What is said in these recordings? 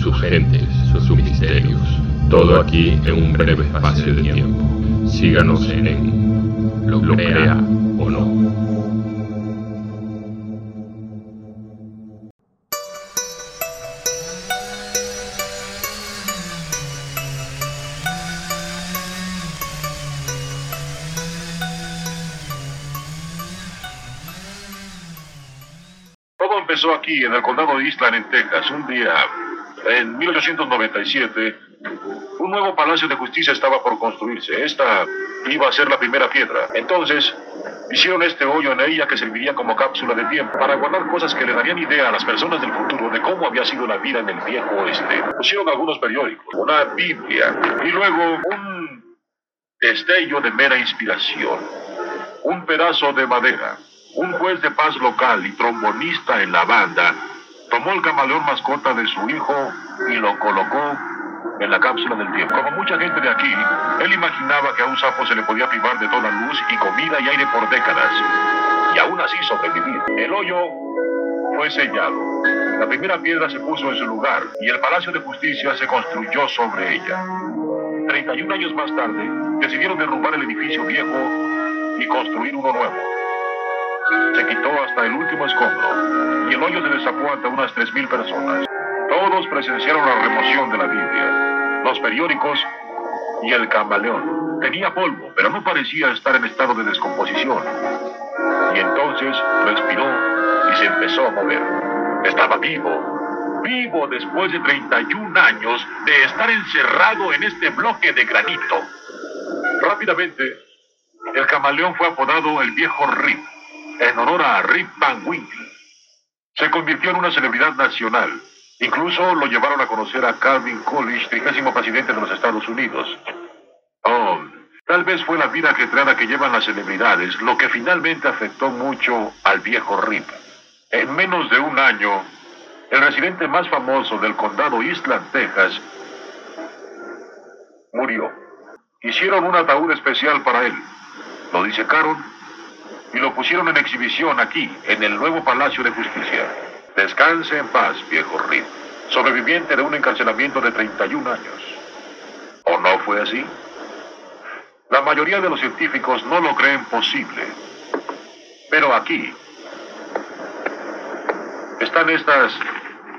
sus gentes, sus misterios. Todo aquí en un breve espacio de tiempo. Síganos en Lo Crea o No. Todo empezó aquí, en el condado de Eastland, en Texas. Un día, en 1897, un nuevo palacio de justicia estaba por construirse. Esta iba a ser la primera piedra. Entonces, hicieron este hoyo en ella que serviría como cápsula de tiempo para guardar cosas que le darían idea a las personas del futuro de cómo había sido la vida en el viejo oeste. Pusieron algunos periódicos, una Biblia y luego un destello de mera inspiración. Un pedazo de madera. Un juez de paz local y trombonista en la banda tomó el camaleón mascota de su hijo y lo colocó en la cápsula del tiempo. Como mucha gente de aquí, él imaginaba que a un sapo se le podía privar de toda luz y comida y aire por décadas, y aún así sobrevivir. El hoyo fue sellado. La primera piedra se puso en su lugar y el Palacio de Justicia se construyó sobre ella. 31 años más tarde, decidieron derrumbar el edificio viejo y construir uno nuevo. Se quitó hasta el último escombro y el hoyo se destapó ante unas 3.000 personas. Todos presenciaron la remoción de la Biblia, los periódicos y el camaleón. Tenía polvo, pero no parecía estar en estado de descomposición. Y entonces respiró y se empezó a mover. Estaba vivo, vivo después de 31 años de estar encerrado en este bloque de granito. Rápidamente, el camaleón fue apodado el viejo Rip, en honor a Rip Van Winkle. Se convirtió en una celebridad nacional. Incluso lo llevaron a conocer a Calvin Coolidge, trigésimo presidente de los Estados Unidos. Oh, tal vez fue la vida ajetreada que llevan las celebridades lo que finalmente afectó mucho al viejo Rip. En menos de un año, el residente más famoso del condado Eastland, Texas, murió. Hicieron un ataúd especial para él. Lo disecaron y lo pusieron en exhibición aquí, en el nuevo Palacio de Justicia. Descanse en paz, viejo Reed, sobreviviente de un encarcelamiento de 31 años. ¿O no fue así? La mayoría de los científicos no lo creen posible. Pero aquí están estas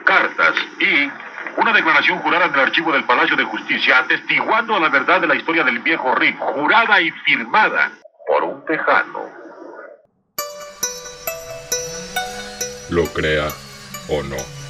cartas y una declaración jurada en el archivo del Palacio de Justicia atestiguando la verdad de la historia del viejo Rick, jurada y firmada por un tejano. Lo crea o no.